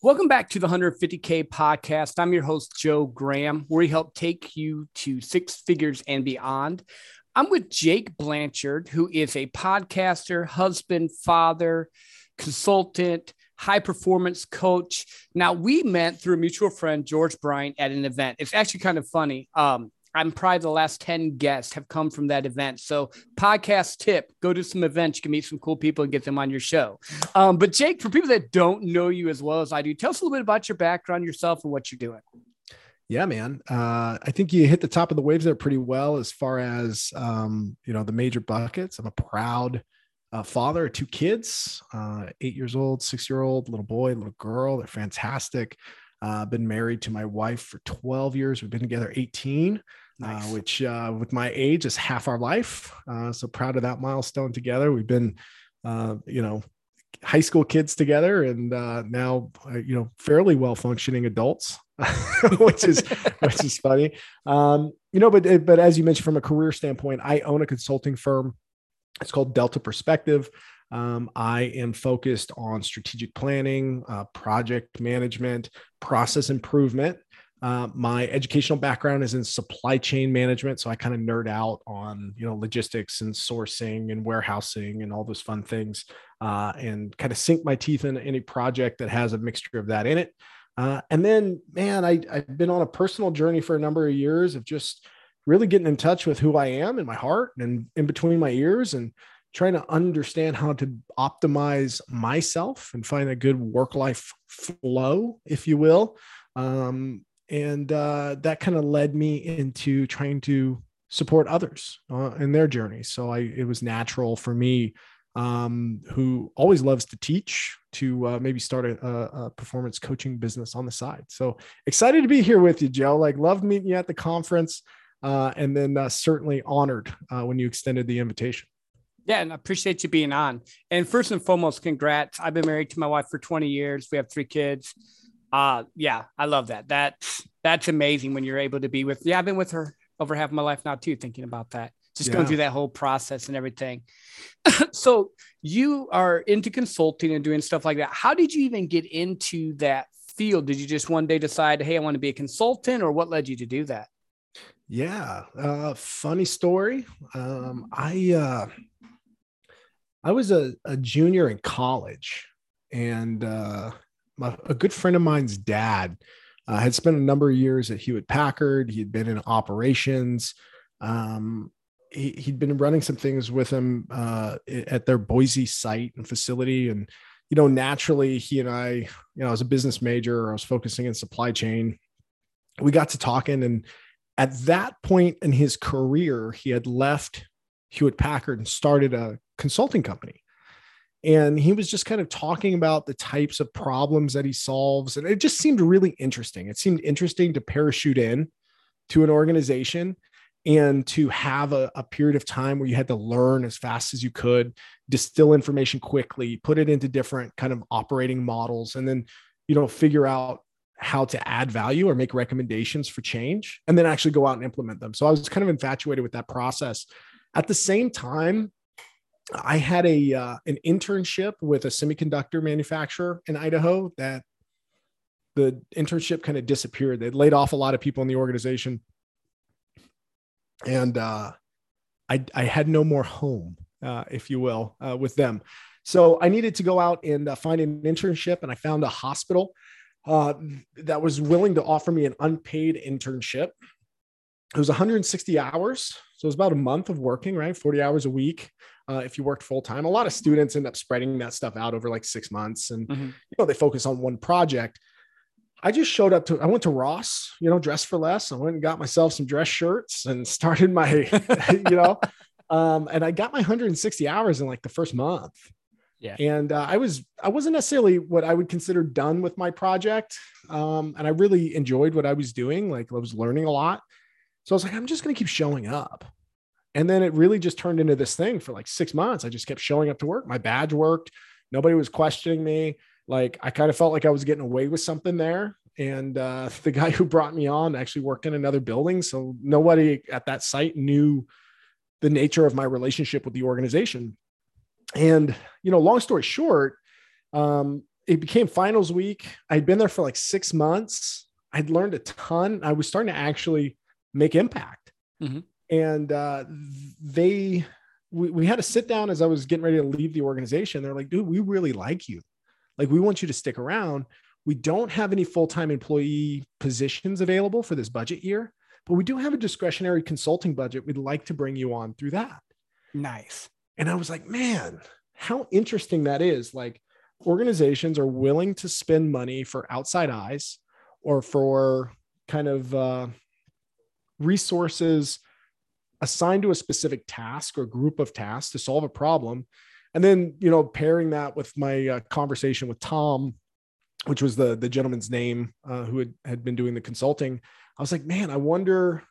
Welcome back to the 150K podcast. I'm your host, Joe Graham, where we help take you to six figures and beyond. I'm with Jake Blanchard, who is a podcaster, husband, father, consultant, high performance coach. Now, we met through a mutual friend, George Bryant, at an event. It's actually kind of funny. Um, I'm probably the last 10 guests have come from that event. So, podcast tip go to some events, you can meet some cool people and get them on your show. Um, but, Jake, for people that don't know you as well as I do, tell us a little bit about your background, yourself, and what you're doing. Yeah, man. Uh, I think you hit the top of the waves there pretty well as far as, um, you know, the major buckets. I'm a proud uh, father of two kids, uh, eight years old, six year old, little boy, little girl. They're fantastic. Uh, been married to my wife for 12 years. We've been together 18, uh, nice. uh, which uh, with my age is half our life. Uh, so proud of that milestone together. We've been, uh, you know, high school kids together and now, you know, fairly well functioning adults, which is, which is funny. Um, you know, but, but as you mentioned, from a career standpoint, I own a consulting firm. It's called Delta Perspective. Um, I am focused on strategic planning, uh, project management, process improvement. Uh, my educational background is in supply chain management, so I kind of nerd out on you know logistics and sourcing and warehousing and all those fun things, uh, and kind of sink my teeth in any project that has a mixture of that in it. Uh, and then, man, I, I've been on a personal journey for a number of years of just really getting in touch with who I am in my heart and in between my ears and trying to understand how to optimize myself and find a good work life flow, if you will. Um, and uh, that kind of led me into trying to support others uh, in their journey. So I, it was natural for me, um, who always loves to teach, to uh, maybe start a, a, performance coaching business on the side. So excited to be here with you, Joe. Like, loved meeting you at the conference, uh, and then uh, certainly honored uh, when you extended the invitation. Yeah, and I appreciate you being on. And first and foremost, congrats. I've been married to my wife for 20 years. We have three kids. Uh yeah, I love that. That's that's amazing when you're able to be with yeah, I've been with her over half my life now too, thinking about that. Just yeah. going through that whole process and everything. so you are into consulting and doing stuff like that. How did you even get into that field? Did you just one day decide, hey, I want to be a consultant, or what led you to do that? Yeah, uh, funny story. Um, I uh, I was a, a junior in college, and uh, my, a good friend of mine's dad uh, had spent a number of years at Hewlett Packard. He'd been in operations. Um, he, had been running some things with him uh, at their Boise site and facility. And, you know, naturally, he and I, you know, as a business major, I was focusing in supply chain. We got to talking. And at that point in his career, he had left Hewlett Packard and started a consulting company. And he was just kind of talking about the types of problems that he solves. And it just seemed really interesting. It seemed interesting to parachute in to an organization and to have a, a, period of time where you had to learn as fast as you could, distill information quickly, put it into different kind of operating models, and then, you know, figure out how to add value or make recommendations for change and then actually go out and implement them. So I was kind of infatuated with that process. At the same time, I had a uh, an internship with a semiconductor manufacturer in Idaho that the internship kind of disappeared. They laid off a lot of people in the organization, and uh, I I had no more home, uh, if you will, uh, with them. So I needed to go out and uh, find an internship, and I found a hospital uh, that was willing to offer me an unpaid internship. It was 160 hours, so it was about a month of working, right? 40 hours a week uh, if you worked full time. A lot of students end up spreading that stuff out over like six months, and mm-hmm. you know they focus on one project. I just showed up to. I went to Ross, you know, dress for less. I went and got myself some dress shirts and started my, you know, um, and I got my 160 hours in like the first month. Yeah. And uh, I was I wasn't necessarily what I would consider done with my project, um, and I really enjoyed what I was doing. Like I was learning a lot. So I was like, I'm just going to keep showing up. And then it really just turned into this thing for like six months. I just kept showing up to work. My badge worked. Nobody was questioning me. Like I kind of felt like I was getting away with something there. And uh, the guy who brought me on actually worked in another building. So nobody at that site knew the nature of my relationship with the organization. And, you know, long story short, um, it became finals week. I'd been there for like six months. I'd learned a ton. I was starting to actually make impact. Mm-hmm. And uh, they, we, we had to sit down as I was getting ready to leave the organization. They're like, dude, we really like you. Like, we want you to stick around. We don't have any full time employee positions available for this budget year, but we do have a discretionary consulting budget. We'd like to bring you on through that. Nice. And I was like, man, how interesting that is. Like, organizations are willing to spend money for outside eyes or for kind of uh, resources assigned to a specific task or group of tasks to solve a problem. And then you know pairing that with my uh, conversation with tom which was the the gentleman's name uh, who had, had been doing the consulting i was like man i wonder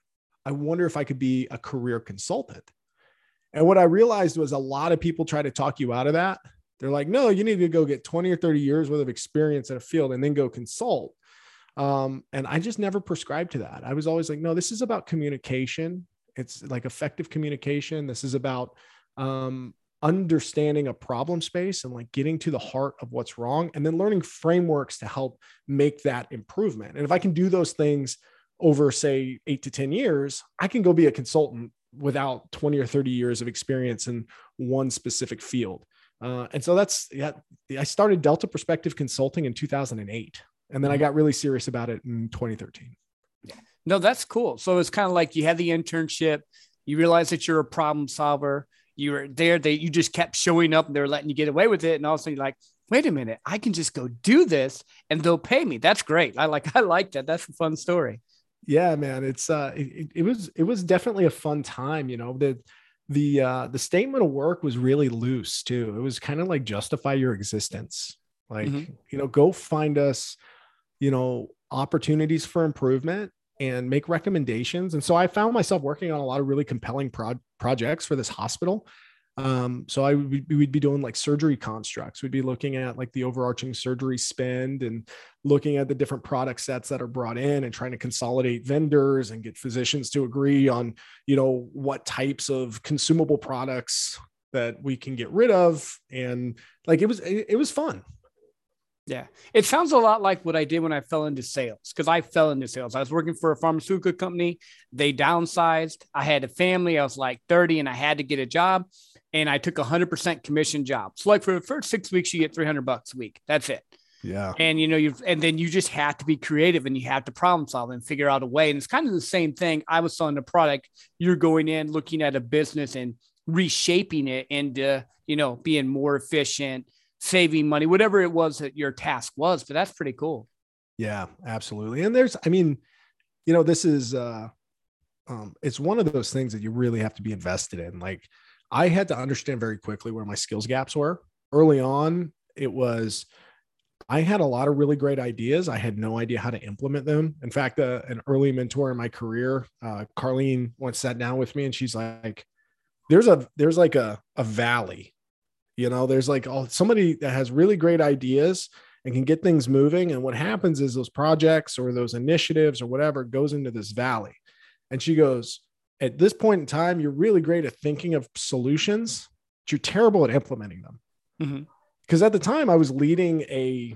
i wonder if i could be a career consultant. And what i realized was a lot of people try to talk you out of that. They're like, no, you need to go get 20 or 30 years worth of experience in a field and then go consult. Um, and I just never prescribed to that. I was always like, no, this is about communication. It's like effective communication. This is about um, understanding a problem space and like getting to the heart of what's wrong and then learning frameworks to help make that improvement. And if I can do those things over, say, eight to 10 years, I can go be a consultant without 20 or 30 years of experience in one specific field. Uh, and so that's yeah. I started Delta Perspective Consulting in 2008, and then I mm-hmm. got really serious about it in 2013. Yeah. No, that's cool. So it's kind of like you had the internship, you realize that you're a problem solver. You were there, they you just kept showing up and they're letting you get away with it. And all of a sudden you're like, wait a minute, I can just go do this and they'll pay me. That's great. I like I like that. That's a fun story. Yeah, man. It's uh it, it was it was definitely a fun time, you know. The the uh the statement of work was really loose too it was kind of like justify your existence like mm-hmm. you know go find us you know opportunities for improvement and make recommendations and so i found myself working on a lot of really compelling pro- projects for this hospital um, so I would we'd be doing like surgery constructs. We'd be looking at like the overarching surgery spend and looking at the different product sets that are brought in and trying to consolidate vendors and get physicians to agree on, you know, what types of consumable products that we can get rid of. And like it was it, it was fun. Yeah. It sounds a lot like what I did when I fell into sales because I fell into sales. I was working for a pharmaceutical company. They downsized. I had a family. I was like 30 and I had to get a job and I took a hundred percent commission job. So like for the first six weeks, you get 300 bucks a week. That's it. Yeah. And you know, you've, and then you just have to be creative and you have to problem solve and figure out a way. And it's kind of the same thing. I was selling a product. You're going in, looking at a business and reshaping it into, you know, being more efficient, saving money, whatever it was that your task was. But that's pretty cool. Yeah, absolutely. And there's, I mean, you know, this is, uh, um, it's one of those things that you really have to be invested in. Like, I had to understand very quickly where my skills gaps were. Early on, it was I had a lot of really great ideas. I had no idea how to implement them. In fact, uh, an early mentor in my career, uh, Carlene, once sat down with me and she's like, "There's a there's like a a valley, you know. There's like all, somebody that has really great ideas and can get things moving. And what happens is those projects or those initiatives or whatever goes into this valley." And she goes, at this point in time, you're really great at thinking of solutions, but you're terrible at implementing them. Because mm-hmm. at the time, I was leading a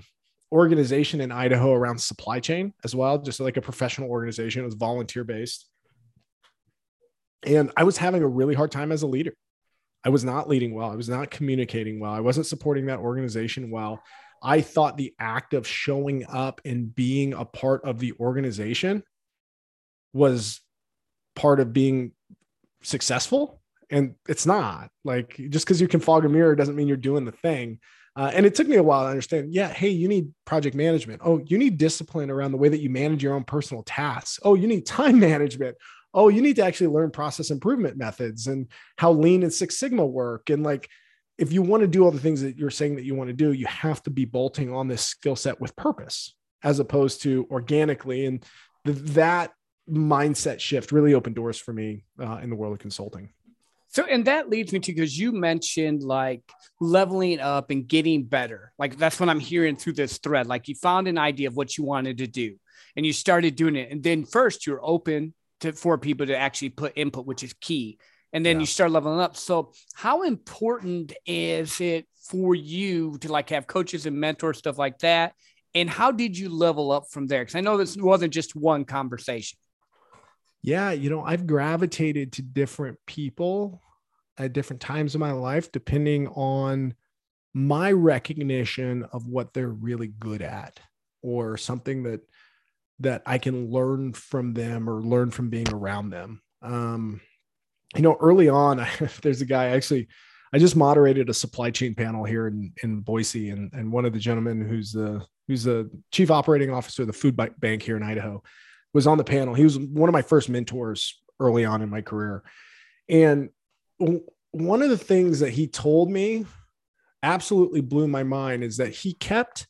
organization in Idaho around supply chain as well, just like a professional organization. It was volunteer based. And I was having a really hard time as a leader. I was not leading well. I was not communicating well. I wasn't supporting that organization well. I thought the act of showing up and being a part of the organization was part of being successful and it's not like just because you can fog a mirror doesn't mean you're doing the thing uh, and it took me a while to understand yeah hey you need project management oh you need discipline around the way that you manage your own personal tasks oh you need time management oh you need to actually learn process improvement methods and how lean and six sigma work and like if you want to do all the things that you're saying that you want to do you have to be bolting on this skill set with purpose as opposed to organically and that mindset shift really opened doors for me uh, in the world of consulting. So, and that leads me to because you mentioned like leveling up and getting better. Like that's what I'm hearing through this thread. Like you found an idea of what you wanted to do and you started doing it. And then first you're open to for people to actually put input, which is key. and then Yeah. you start leveling up. So, how important is it for you to like have coaches and mentors, stuff like that? And how did you level up from there? Because I know this wasn't just one conversation. Yeah, you know, I've gravitated to different people at different times in my life, depending on my recognition of what they're really good at or something that that I can learn from them or learn from being around them. Um, you know, early on, there's a guy actually, I just moderated a supply chain panel here in, in Boise, and, and one of the gentlemen who's the who's the chief operating officer of the food bank here in Idaho was on the panel. He was one of my first mentors early on in my career. And one of the things that he told me absolutely blew my mind is that he kept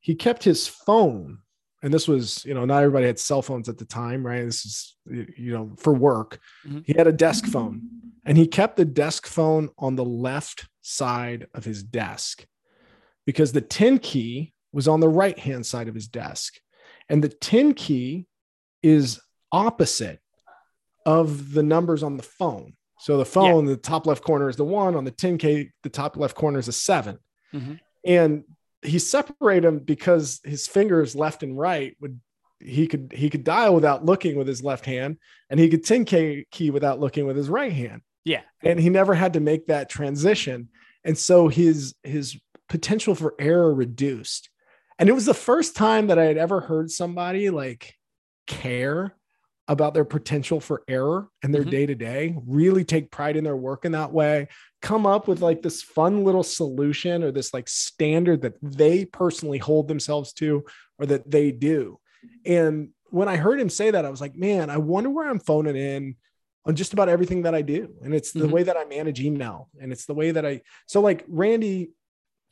he kept his phone and this was you know not everybody had cell phones at the time right? This is you know for work. Mhm. he had a desk phone and he kept the desk phone on the left side of his desk because the 10 key was on the right hand side of his desk and the 10 key is opposite of the numbers on the phone. So the phone the top left corner is the one on the 10k the top left corner is a 7 Mhm. and he separated them because his fingers left and right would he could he could dial without looking with his left hand and he could 10k key without looking with his right hand. Yeah. and he never had to make that transition. And so his his potential for error reduced. And it was the first time that i had ever heard somebody like care about their potential for error and their day to day really take pride in their work in that way come up with like this fun little solution or this like standard that they personally hold themselves to or that they do. And when i heard him say that i was like man i wonder where i'm phoning in on just about everything that i do. And it's the Mhm. way that i manage email. And it's the way that i so like randy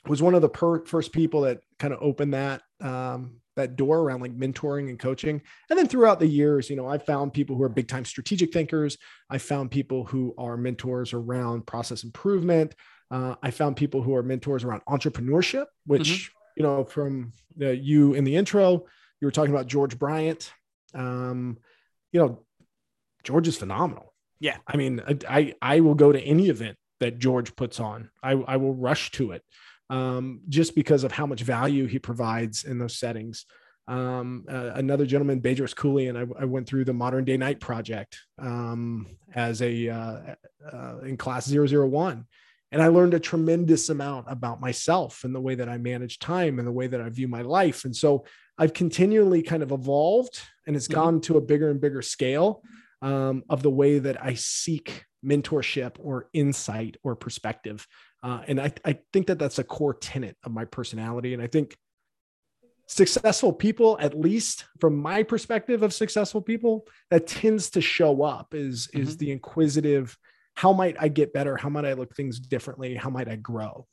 was one of the per- first people that kind of opened that um, that door around like mentoring and coaching. And then throughout the years, you know, I found people who are big time strategic thinkers. I found people who are mentors around process improvement. Uh, I found people who are mentors around entrepreneurship, which you know, from uh, you in the intro, you were talking about George Bryant. Um, you know, George is phenomenal. Yeah. I mean, I, I I will go to any event that George puts on. I I will rush to it um, just because of how much value he provides in those settings. Um, uh, another gentleman, Bedros Keuilian, I, I went through the Modern Day Knight Project um, as a uh, uh, in class 001. And I learned a tremendous amount about myself and the way that I manage time and the way that I view my life. And so I've continually kind of evolved and it's Mhm. gone to a bigger and bigger scale um, of the way that I seek mentorship or insight or perspective. Uh, and I, I think that that's a core tenet of my personality. And I think successful people, at least from my perspective of successful people, that tends to show up is, is the inquisitive, how might I get better? How might I look things differently? How might I grow?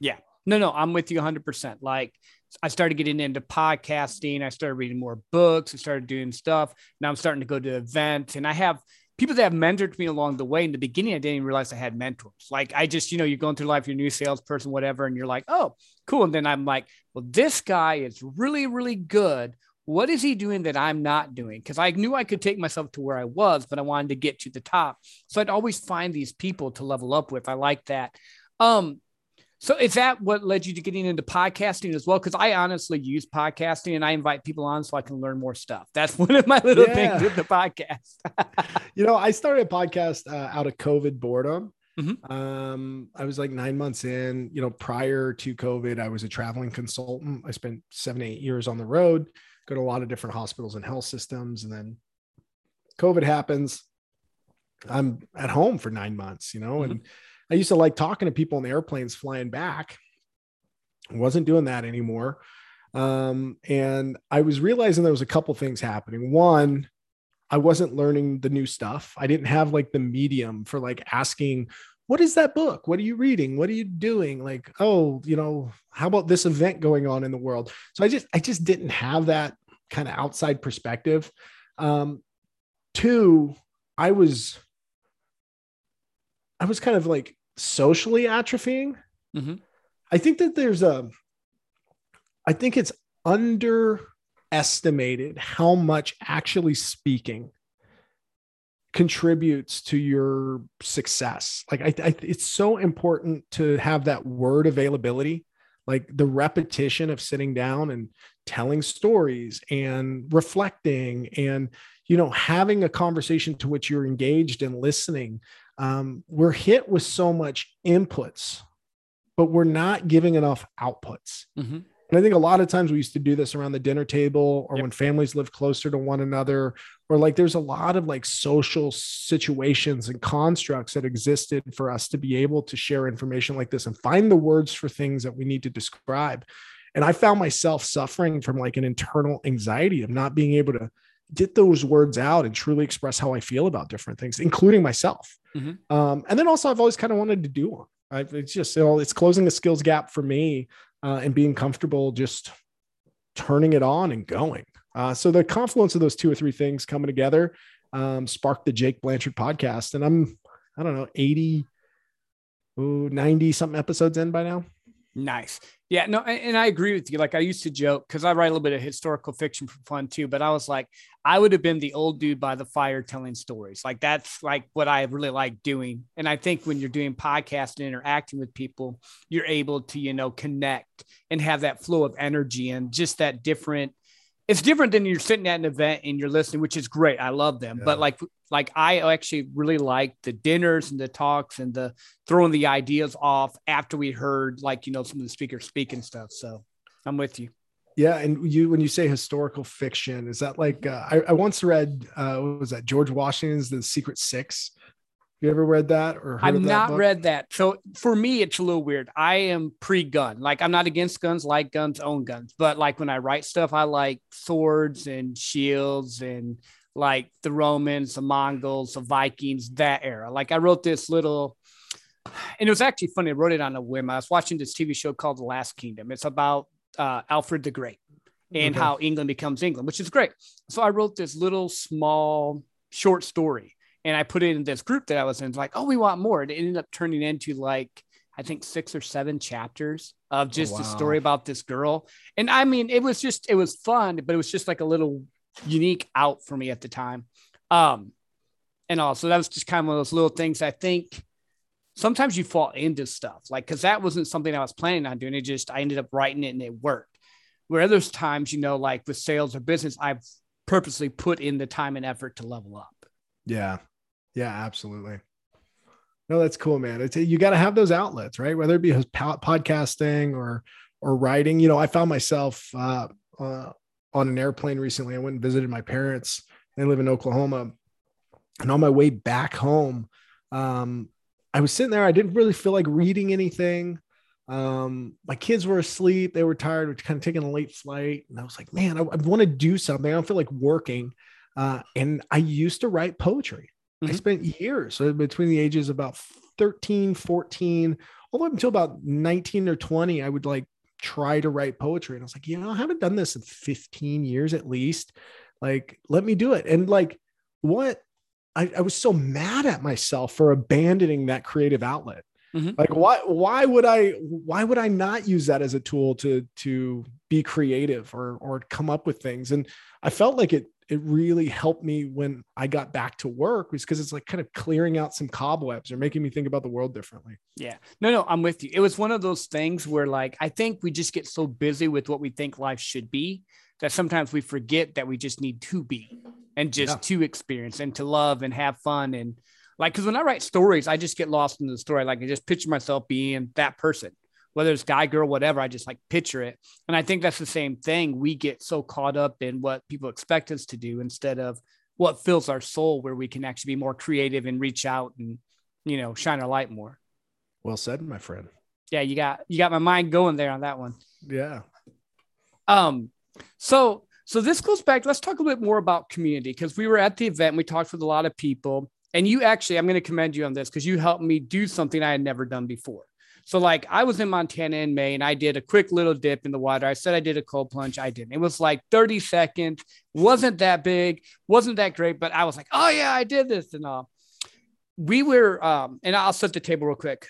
Yeah. No, no, I'm with you 100%. Like, I started getting into podcasting. I started reading more books. I started doing stuff. Now I'm starting to go to events, and I have people that have mentored me along the way. In the beginning, I didn't even realize I had mentors. Like, I just, you know, you're going through life, you're a new salesperson, whatever, and you're like, oh, cool. And then I'm like, well, this guy is really, really good. What is he doing that I'm not doing? Because I knew I could take myself to where I was, but I wanted to get to the top. So I'd always find these people to level up with. I like that. Um, so is that what led you to getting into podcasting as well? Because I honestly use podcasting and I invite people on so I can learn more stuff. That's one of my little Yeah. things with the podcast. you know, I started a podcast uh, out of COVID boredom. Mhm. Um, I was like nine months in. You know, prior to COVID, I was a traveling consultant. I spent seven, eight years on the road, go to a lot of different hospitals and health systems, and then COVID happens. I'm at home for nine months. You know, and I used to like talking to people the airplanes flying back. Wasn't doing that anymore. Um, and I was realizing there was a couple things happening. One, I wasn't learning the new stuff. I didn't have like the medium for like asking, what is that book? What are you reading? What are you doing? Like, oh, you know, how about this event going on in the world? So I just, I just didn't have that kind of outside perspective. Um, two, I was, I was kind of like socially atrophying. Mhm. I think that there's a, I think it's underestimated how much actually speaking contributes to your success. Like I, I, it's so important to have that word availability, like the repetition of sitting down and telling stories and reflecting and you know having a conversation to which you're engaged and listening. Um, we're hit with so much inputs, but we're not giving enough outputs. Mm-hmm. And I think a lot of times we used to do this around the dinner table or yep. when families live closer to one another, or like there's a lot of like social situations and constructs that existed for us to be able to share information like this and find the words for things that we need to describe. And I found myself suffering from like an internal anxiety of not being able to get those words out and truly express how I feel about different things, including myself. Mm-hmm. Um, and then also, I've always kind of wanted to do one. I've, it's just you know, it's closing a skills gap for me uh, and being comfortable just turning it on and going. Uh, so the confluence of those two or three things coming together um, sparked the Jake Blanchard podcast. And I'm, I don't know, 80, ooh, 90 something episodes in by now. Nice. Yeah, no, and, I agree with you. Like I used to joke because I write a little bit of historical fiction for fun too, but I was like, I would have been the old dude by the fire telling stories. Like that's like what I really like doing. And I think when you're doing podcast and interacting with people, you're able to, you know, connect and have that flow of energy and just that different it's different than you're sitting at an event and you're listening, which is great. I love them. Yeah. But like like I actually really like the dinners and the talks and the throwing the ideas off after we heard like you know some of the speakers speak and stuff. So I'm with you. Yeah, and you when you say historical fiction, is that like uh, I, I once read uh, what was that George Washington's The Secret Six, you ever read that or I've not book? read that. So for me, it's a little weird. I am pre-gun. Like I'm not against guns, like guns, own guns. But like when I write stuff, I like swords and shields and like the Romans, the Mongols, the Vikings, that era. Like I wrote this little, and it was actually funny. I wrote it on a whim. I was watching this TV show called The Last Kingdom. It's about uh, Alfred the Great and okay. how England becomes England, which is great. So I wrote this little small short story and I put it in this group that I was in. Like, oh, we want more. It ended up turning into like I think six or seven chapters of just oh, wow. a story about this girl. And I mean, it was just it was fun, but it was just like a little unique out for me at the time. Um, and also that was just kind of one of those little things. I think sometimes you fall into stuff like because that wasn't something I was planning on doing. It just I ended up writing it and it worked. Where others times, you know, like with sales or business, I've purposely put in the time and effort to level up. Yeah. Yeah, absolutely. No, that's cool, man. It's you got to have those outlets, right? Whether it be podcasting or or writing. You know, I found myself uh, uh, on an airplane recently. I went and visited my parents. They live in Oklahoma, and on my way back home, um, I was sitting there. I didn't really feel like reading anything. Um, my kids were asleep. They were tired. We kind of taking a late flight, and I was like, man, I, I want to do something. I don't feel like working. Uh, and I used to write poetry. Mm-hmm. I spent years uh, between the ages of about 13, 14, all the way until about 19 or 20. I would like try to write poetry. And I was like, you know, I haven't done this in 15 years at least. Like, let me do it. And like, what I, I was so mad at myself for abandoning that creative outlet. Mm-hmm. Like why why would I why would I not use that as a tool to to be creative or or come up with things? And I felt like it it really helped me when I got back to work was because it's like kind of clearing out some cobwebs or making me think about the world differently. Yeah. No, no, I'm with you. It was one of those things where like I think we just get so busy with what we think life should be that sometimes we forget that we just need to be and just yeah. to experience and to love and have fun and like because when I write stories, I just get lost in the story. Like I just picture myself being that person whether it's guy, girl, whatever. I just like picture it. And I think that's the same thing. We get so caught up in what people expect us to do instead of what fills our soul, where we can actually be more creative and reach out and, you know, shine our light more. Well said, my friend. Yeah, you got you got my mind going there on that one. Yeah. Um, so so this goes back. Let's talk a little bit more about community because we were at the event. We talked with a lot of people, and you actually, I'm going to commend you on this because you helped me do something I had never done before. So like I was in Montana in May and I did a quick little dip in the water. I said I did a cold plunge. I didn't. It was like 30 seconds. Wasn't that big. Wasn't that great. But I was like, oh yeah, I did this and all. We were, um, and I'll set the table real quick.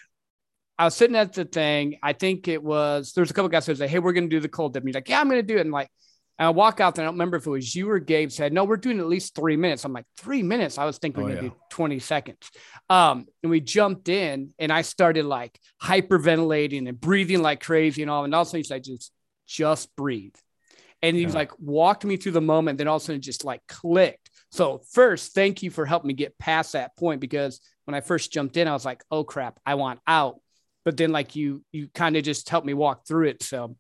I was sitting at the thing. I think it was there's a couple guys who said, "Hey, we're gonna do the cold dip." And he's like, "Yeah, I'm gonna do it." And like, And I walk out there. I don't remember if it was you or Gabe said, no, we're doing at least three minutes. I'm like, three minutes. I was thinking we're Oh, to yeah. do 20 seconds. Um, and we jumped in and I started like hyperventilating and breathing like crazy and all. And all of a sudden he's like, just, just breathe. And he Yeah. like walked me through the moment. Then all of a sudden it just like clicked. So first, thank you for helping me get past that point because when I first jumped in, I was like, oh crap, I want out. But then like you, you kind of just helped me walk through it. So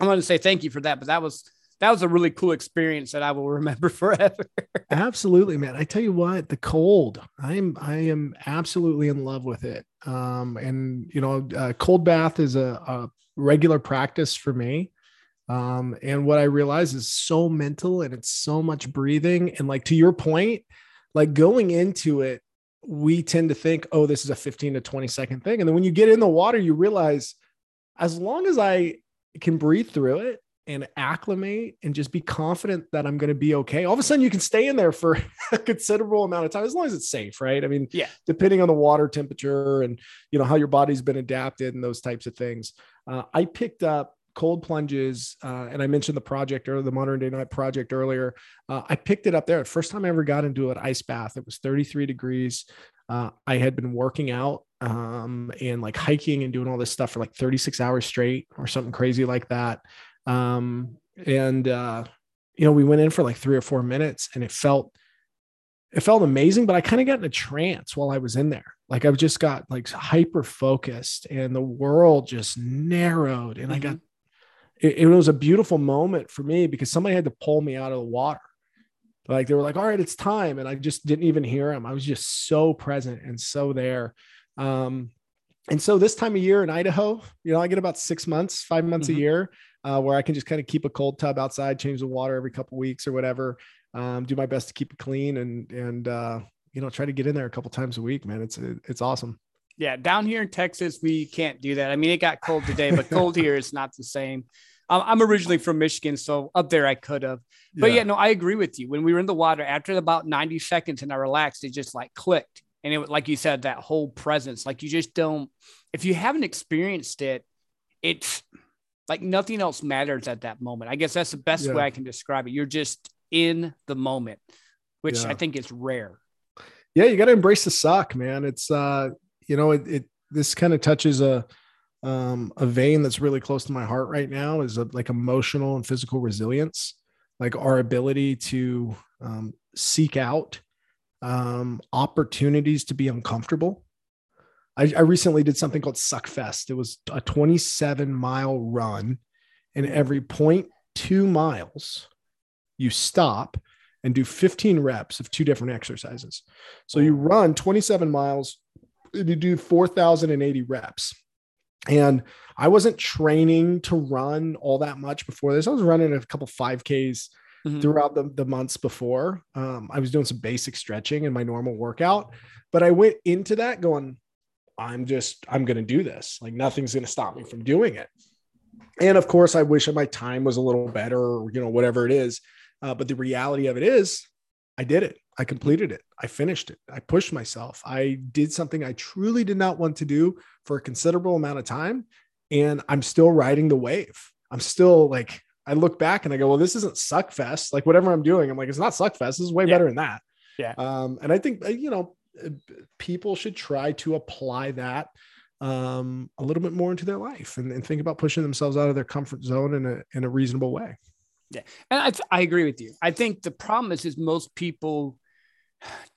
I want to say thank you for that. But that was that was a really cool experience that I will remember forever. Absolutely, man. I tell you what, the cold, I'm I am absolutely in love with it. Um, and you know, uh, cold bath is a, a regular practice for me. Um, and what I realize is so mental and it's so much breathing. And like to your point, like going into it, we tend to think, oh, this is a 15 to 20 second thing. And then when you get in the water, you realize as long as I can breathe through it and acclimate and just be confident that I'm going to be okay. All of a sudden, you can stay in there for a considerable amount of time as long as it's safe, right? I mean, Yeah. depending on the water temperature and you know how your body's been adapted and those types of things. Uh, I picked up cold plunges, uh, and I mentioned the project or the modern day knight project earlier. Uh, I picked it up there. First time I ever got into an ice bath, it was 33 degrees. Uh, I had been working out um, and like hiking and doing all this stuff for like 36 hours straight or something crazy like that. Um, and uh, you know, we went in for like three or four minutes, and it felt it felt amazing, but I kind of got in a trance while I was in there. Like I've just got like hyper focused, and the world just narrowed, and I got it, it was a beautiful moment for me because somebody had to pull me out of the water. Like they were like, all right, it's time. And I just didn't even hear them. I was just so present and so there. Um, and so this time of year in Idaho, you know, I get about six months, five months Mhm. a year uh, where I can just kind of keep a cold tub outside, change the water every couple weeks or whatever. Um, do my best to keep it clean and, and, uh, you know, try to get in there a couple times a week, man. It's, it's awesome. yeah, down here in Texas, we can't do that. I mean, it got cold today, but cold here is not the same. Um, I'm originally from Michigan, so up there I could have. But yeah. no, I agree with you. When we were in the water, after about 90 seconds and I relaxed, it just like clicked. And it, like you said, that whole presence, like you just don't, if you haven't experienced it, it's like nothing else matters at that moment. I guess that's the best Yeah. way I can describe it. You're just in the moment, which Yeah. I think is rare. yeah, you got to embrace the suck, man. It's uh, you know, it, it this kind of touches a um a vein that's really close to my heart right now is a, like emotional and physical resilience, like our ability to um, seek out um, opportunities to be uncomfortable. I, I recently did something called Suckfest. It was a 27 mile run, and every 0.2 miles, you stop and do 15 reps of two different exercises. So you run 27 miles, you do 4,080 reps. And I wasn't training to run all that much before this. I was running a couple 5Ks Mhm. throughout the, the months before. Um, I was doing some basic stretching in my normal workout, but I went into that going, I'm just, I'm going to do this. Like nothing's going to stop me from doing it. And of course, I wish my time was a little better or, you know, whatever it is. Uh, but the reality of it is, I did it. I completed it. I finished it. I pushed myself. I did something I truly did not want to do for a considerable amount of time. And I'm still riding the wave. I'm still like, I look back and I go, well, this isn't suck fest. Like whatever I'm doing, I'm like, it's not suck fest. This is way Yeah. better than that. Yeah. Um, and I think, uh, you know, uh, people should try to apply that um, a little bit more into their life and, and think about pushing themselves out of their comfort zone in a, in a reasonable way. Yeah, and I, I agree with you. I think the problem is, is most people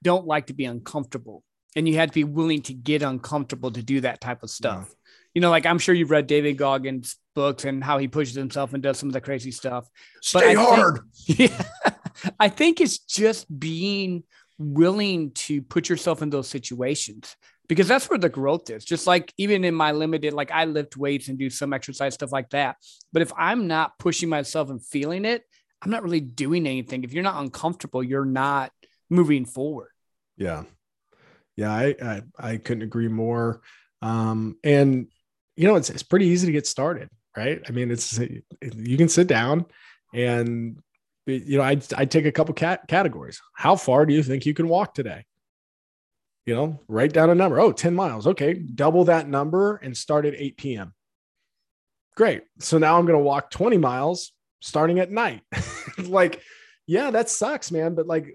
don't like to be uncomfortable, and you have to be willing to get uncomfortable to do that type of stuff. You know, like I'm sure you've read David Goggins' books and how he pushes himself and does some of the crazy stuff. But I think- Yeah, I think it's just being willing to put yourself in those situations because that's where the growth is. Just like even in my limited, like I lift weights and do some exercise stuff like that. But if I'm not pushing myself and feeling it, I'm not really doing anything. If you're not uncomfortable, you're not moving forward. Yeah. Yeah. I, I, I couldn't agree more. Um, and you know, it's, it's pretty easy to get started, right? I mean, it's, you can sit down and, you know, I, I take a couple cat categories. How far do you think you can walk today? You know, write down a number. Oh, 10 miles. Okay. Double that number and start at 8 PM. Great. So now I'm going to walk 20 miles starting at night. like, yeah, that sucks, man. But like,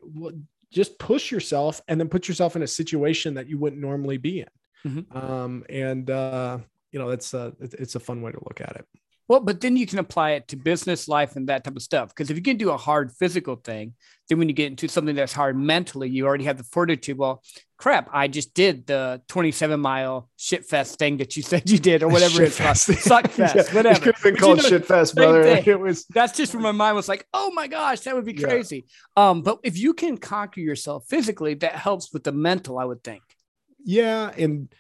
just push yourself and then put yourself in a situation that you wouldn't normally be in. Mm-hmm. Um, and uh, you know, it's a it's a fun way to look at it. Well, but then you can apply it to business life and that type of stuff. Because if you can do a hard physical thing, then when you get into something that's hard mentally, you already have the fortitude. Well, crap, I just did the 27 mile shit fest thing that you said you did, or whatever it's called. Suck fest, yeah, whatever. It could have been but called you know, shit fest, brother. It was that's just where my mind was like, oh my gosh, that would be crazy. Yeah. Um, but if you can conquer yourself physically, that helps with the mental, I would think. Yeah. And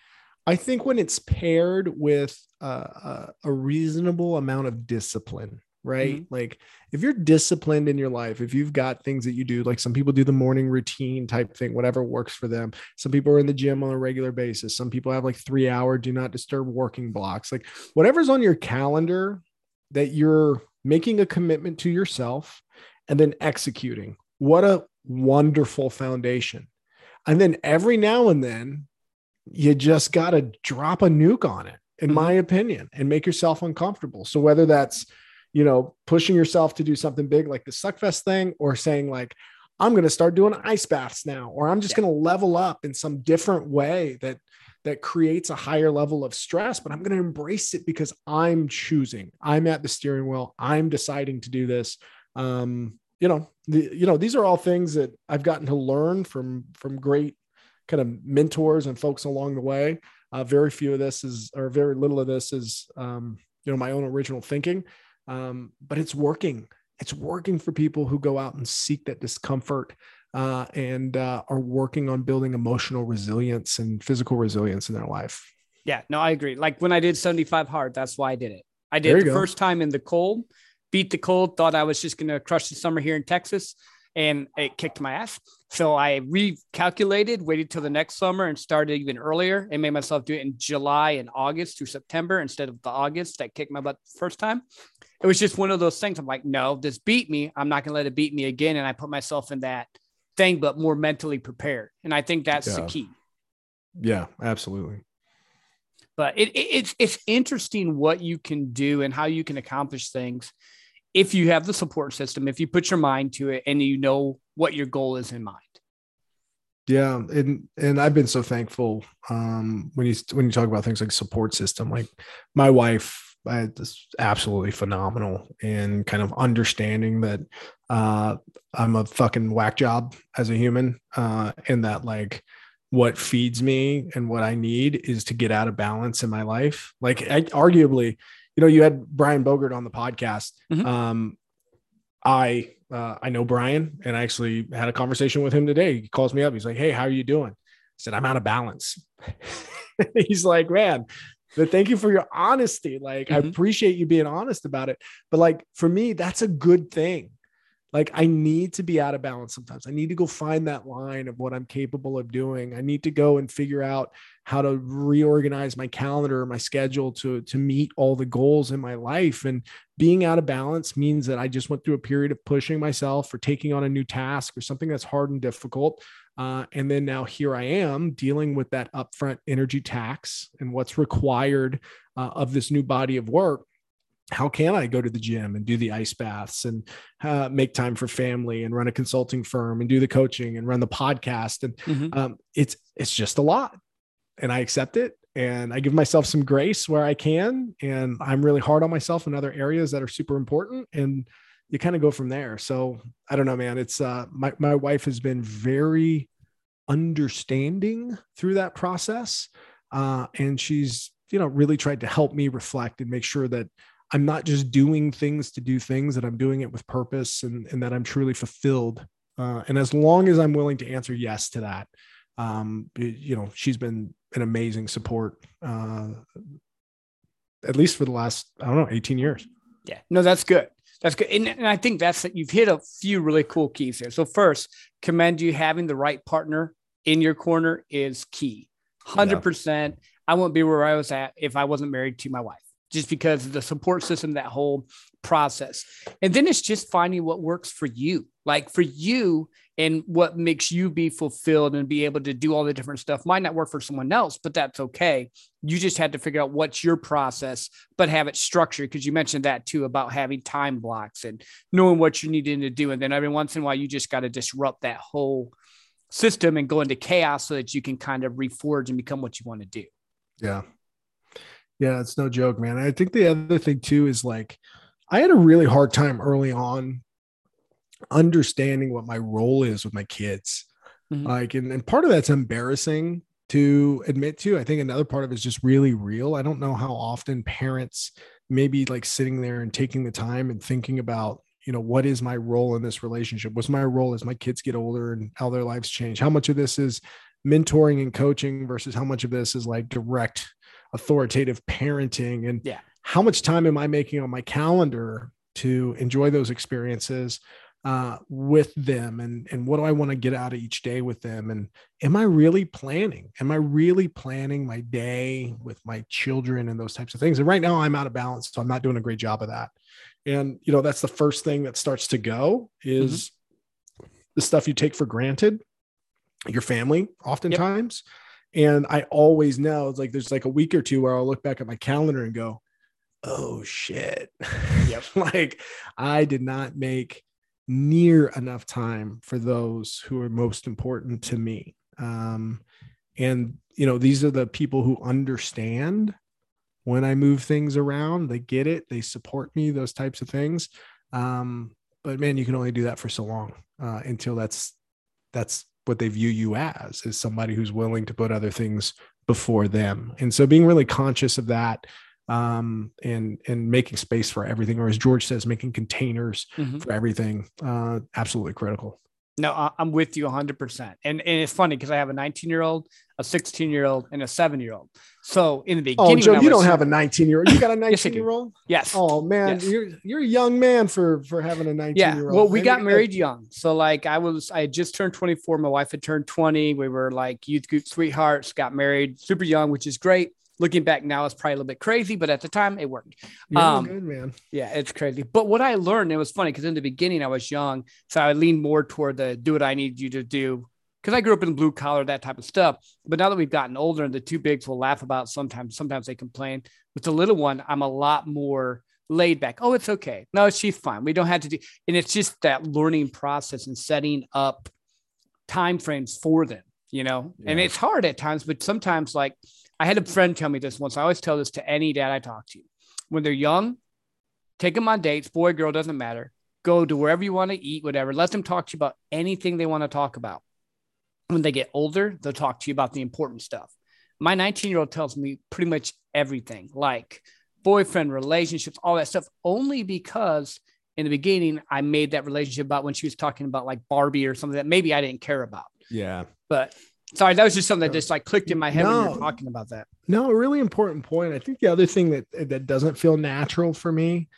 I think when it's paired with uh, a reasonable amount of discipline, right? Mm-hmm. Like if you're disciplined in your life, if you've got things that you do, like some people do the morning routine type thing, whatever works for them. Some people are in the gym on a regular basis. Some people have like three hour do not disturb working blocks. Like whatever's on your calendar that you're making a commitment to yourself and then executing. What a wonderful foundation. And then every now and then you just got to drop a nuke on it in mm-hmm. my opinion and make yourself uncomfortable so whether that's you know pushing yourself to do something big like the suckfest thing or saying like i'm going to start doing ice baths now or i'm just yeah. going to level up in some different way that that creates a higher level of stress but i'm going to embrace it because i'm choosing i'm at the steering wheel i'm deciding to do this um you know the, you know these are all things that i've gotten to learn from from great kind of mentors and folks along the way. Uh, very few of this is, or very little of this is, um, you know, my own original thinking. Um, but it's working. It's working for people who go out and seek that discomfort uh, and uh, are working on building emotional resilience and physical resilience in their life. Yeah, no, I agree. Like when I did 75 hard, that's why I did it. I did the go. first time in the cold, beat the cold, thought I was just going to crush the summer here in Texas and it kicked my ass. So I recalculated, waited till the next summer and started even earlier and made myself do it in July and August through September instead of the August that kicked my butt the first time. It was just one of those things. I'm like, no, this beat me. I'm not going to let it beat me again. And I put myself in that thing, but more mentally prepared. And I think that's yeah. the key. Yeah, absolutely. But it, it, it's it's interesting what you can do and how you can accomplish things if you have the support system, if you put your mind to it and you know what your goal is in mind. Yeah, and and I've been so thankful um, when you when you talk about things like support system. Like my wife, I just absolutely phenomenal in kind of understanding that uh, I'm a fucking whack job as a human, uh, and that like what feeds me and what I need is to get out of balance in my life. Like I, arguably, you know, you had Brian Bogert on the podcast. Mm-hmm. Um, I uh, I know Brian, and I actually had a conversation with him today. He calls me up. He's like, "Hey, how are you doing?" I said, "I'm out of balance." He's like, "Man." But thank you for your honesty. Like, mm-hmm. I appreciate you being honest about it. But like for me, that's a good thing like I need to be out of balance sometimes. I need to go find that line of what I'm capable of doing. I need to go and figure out how to reorganize my calendar, my schedule to to meet all the goals in my life. And being out of balance means that I just went through a period of pushing myself or taking on a new task or something that's hard and difficult. Uh, and then now here I am dealing with that upfront energy tax and what's required uh, of this new body of work how can I go to the gym and do the ice baths and uh, make time for family and run a consulting firm and do the coaching and run the podcast? And mm-hmm. um, it's it's just a lot, and I accept it and I give myself some grace where I can, and I'm really hard on myself in other areas that are super important, and you kind of go from there. So I don't know, man. It's uh, my my wife has been very understanding through that process, uh, and she's you know really tried to help me reflect and make sure that I'm not just doing things to do things, that I'm doing it with purpose and, and that I'm truly fulfilled. Uh, and as long as I'm willing to answer yes to that, um, you know, she's been an amazing support, uh, at least for the last, I don't know, 18 years. Yeah, no, that's good. That's good. And, and I think that's that you've hit a few really cool keys here. So first, commend you having the right partner in your corner is key. 100%. Yeah. I wouldn't be where I was at if I wasn't married to my wife just because of the support system, that whole process. And then it's just finding what works for you. Like for you, and what makes you be fulfilled and be able to do all the different stuff might not work for someone else, but that's okay. You just had to figure out what's your process, but have it structured because you mentioned that too about having time blocks and knowing what you needed to do. And then every once in a while, you just got to disrupt that whole system and go into chaos so that you can kind of reforge and become what you want to do. Yeah. Yeah, it's no joke, man. I think the other thing too is like I had a really hard time early on understanding what my role is with my kids. Mm-hmm. Like, and, and part of that's embarrassing to admit to. I think another part of it is just really real. I don't know how often parents maybe like sitting there and taking the time and thinking about, you know, what is my role in this relationship? What's my role as my kids get older and how their lives change? How much of this is mentoring and coaching versus how much of this is like direct authoritative parenting? And yeah. how much time am I making on my calendar to enjoy those experiences uh, with them and and what do I want to get out of each day with them? And am I really planning? Am I really planning my day with my children and those types of things? And right now I'm out of balance so I'm not doing a great job of that. And you know that's the first thing that starts to go is mm-hmm. the stuff you take for granted your family oftentimes. Yep. and I always know it's like there's like a week or two where I'll look back at my calendar and go oh shit. Yep. Like I did not make near enough time for those who are most important to me. Um, and, you know, these are the people who understand when I move things around. They get it, they support me, those types of things. Um, but man, you can only do that for so long uh, until that's that's what they view you as is somebody who's willing to put other things before them. And so being really conscious of that um, and and making space for everything, or as George says, making containers mm-hmm. for everything. Uh, absolutely critical. No, I'm with you 100%. And, and it's funny because I have a 19 year old, a 16 year old, and a seven year old. So in the oh, beginning, oh, Joe, you don't have a 19 year old. You got a 19 year old? Yes. Oh man, yes. you're you're a young man for for having a 19 yeah. year old. Well, we got married young. So like I was, I had just turned 24. My wife had turned 20. We were like youth group sweethearts, got married super young, which is great looking back now it's probably a little bit crazy but at the time it worked. Yeah, um, good man. yeah it's crazy. But what i learned it was funny because in the beginning i was young so i leaned more toward the do what i need you to do because i grew up in blue collar that type of stuff. But now that we've gotten older and the two bigs will laugh about sometimes sometimes they complain. With the little one i'm a lot more laid back. Oh it's okay. No she's fine. We don't have to do and it's just that learning process and setting up time frames for them you know? Yeah. and it's hard at times but sometimes like I had a friend tell me this once. I always tell this to any dad I talk to. When they're young, take them on dates, boy, girl, doesn't matter. Go to wherever you want to eat, whatever. Let them talk to you about anything they want to talk about. When they get older, they'll talk to you about the important stuff. My 19 year old tells me pretty much everything, like boyfriend, relationships, all that stuff, only because in the beginning, I made that relationship about when she was talking about like Barbie or something that maybe I didn't care about. Yeah. But Sorry, that was just something that just like clicked in my head no, when you were talking about that. No, a really important point. I think the other thing that that doesn't feel natural for me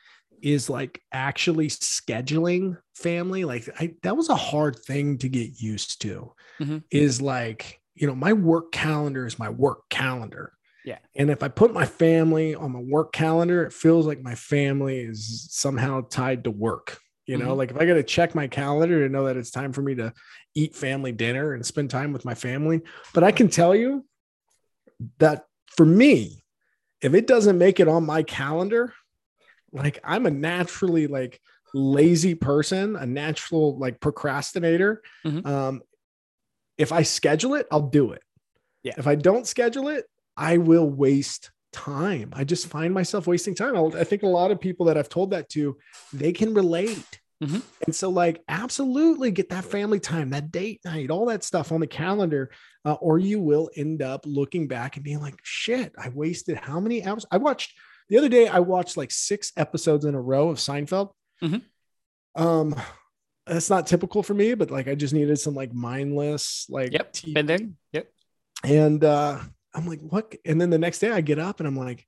is like actually scheduling family. Like I, that was a hard thing to get used to. Mm-hmm. Is like you know my work calendar is my work calendar. Yeah. And if I put my family on my work calendar, it feels like my family is somehow tied to work. You know, mm-hmm. like if I got to check my calendar to know that it's time for me to eat family dinner and spend time with my family. But I can tell you that for me, if it doesn't make it on my calendar, like I'm a naturally like lazy person, a natural like procrastinator. Mm-hmm. Um, if I schedule it, I'll do it. Yeah. If I don't schedule it, I will waste time. I just find myself wasting time. I think a lot of people that I've told that to, they can relate. Mm-hmm. And so, like, absolutely get that family time, that date night, all that stuff on the calendar, uh, or you will end up looking back and being like, shit, I wasted how many hours? I watched the other day, I watched like six episodes in a row of Seinfeld. Mm-hmm. Um, that's not typical for me, but like, I just needed some like mindless, like, yep, TV. been there. Yep. And uh, I'm like, what? And then the next day I get up and I'm like,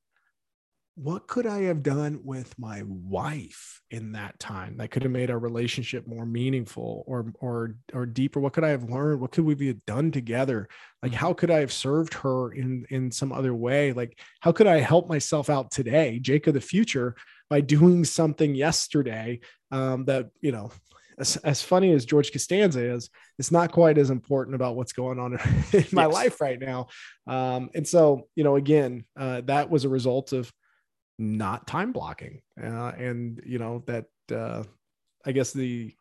what could I have done with my wife in that time that could have made our relationship more meaningful or or or deeper? What could I have learned? What could we have done together? Like how could I have served her in in some other way? Like how could I help myself out today, Jake of the future, by doing something yesterday um, that you know as, as funny as George Costanza is, it's not quite as important about what's going on in my yes. life right now. Um, and so, you know, again, uh, that was a result of not time blocking. Uh, and, you know, that, uh, I guess the,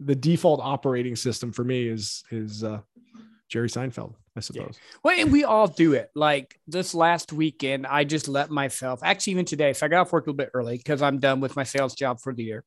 the default operating system for me is, is, uh, Jerry Seinfeld, I suppose. Yeah. Well, and we all do it. Like this last weekend, I just let myself, actually, even today, so I got off work a little bit early because I'm done with my sales job for the year.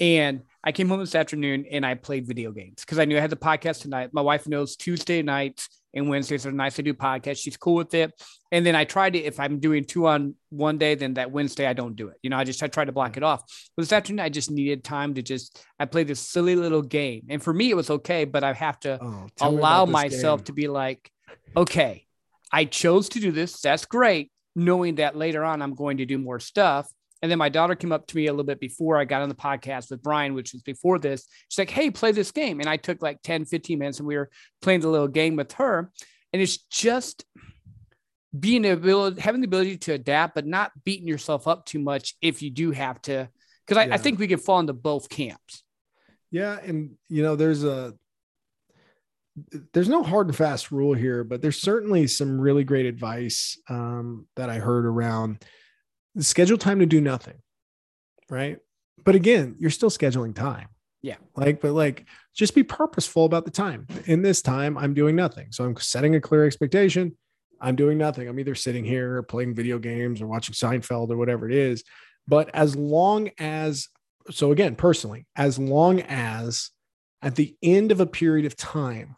And I came home this afternoon and I played video games because I knew I had the podcast tonight. My wife knows Tuesday nights and Wednesdays are nice to do podcasts. She's cool with it. And then I tried to, if I'm doing two on one day, then that Wednesday I don't do it. You know, I just I try to block it off. But this afternoon I just needed time to just I played this silly little game. And for me it was okay, but I have to oh, allow myself game. to be like, okay, I chose to do this. That's great. Knowing that later on I'm going to do more stuff. And then my daughter came up to me a little bit before I got on the podcast with Brian, which was before this. She's like, Hey, play this game. And I took like 10, 15 minutes and we were playing the little game with her. And it's just being able, having the ability to adapt, but not beating yourself up too much if you do have to. Cause I, yeah. I think we can fall into both camps. Yeah. And, you know, there's a, there's no hard and fast rule here, but there's certainly some really great advice um, that I heard around schedule time to do nothing. Right. But again, you're still scheduling time. Yeah. Like, but like, just be purposeful about the time. In this time, I'm doing nothing. So I'm setting a clear expectation. I'm doing nothing. I'm either sitting here or playing video games or watching Seinfeld or whatever it is. But as long as, so again, personally, as long as at the end of a period of time,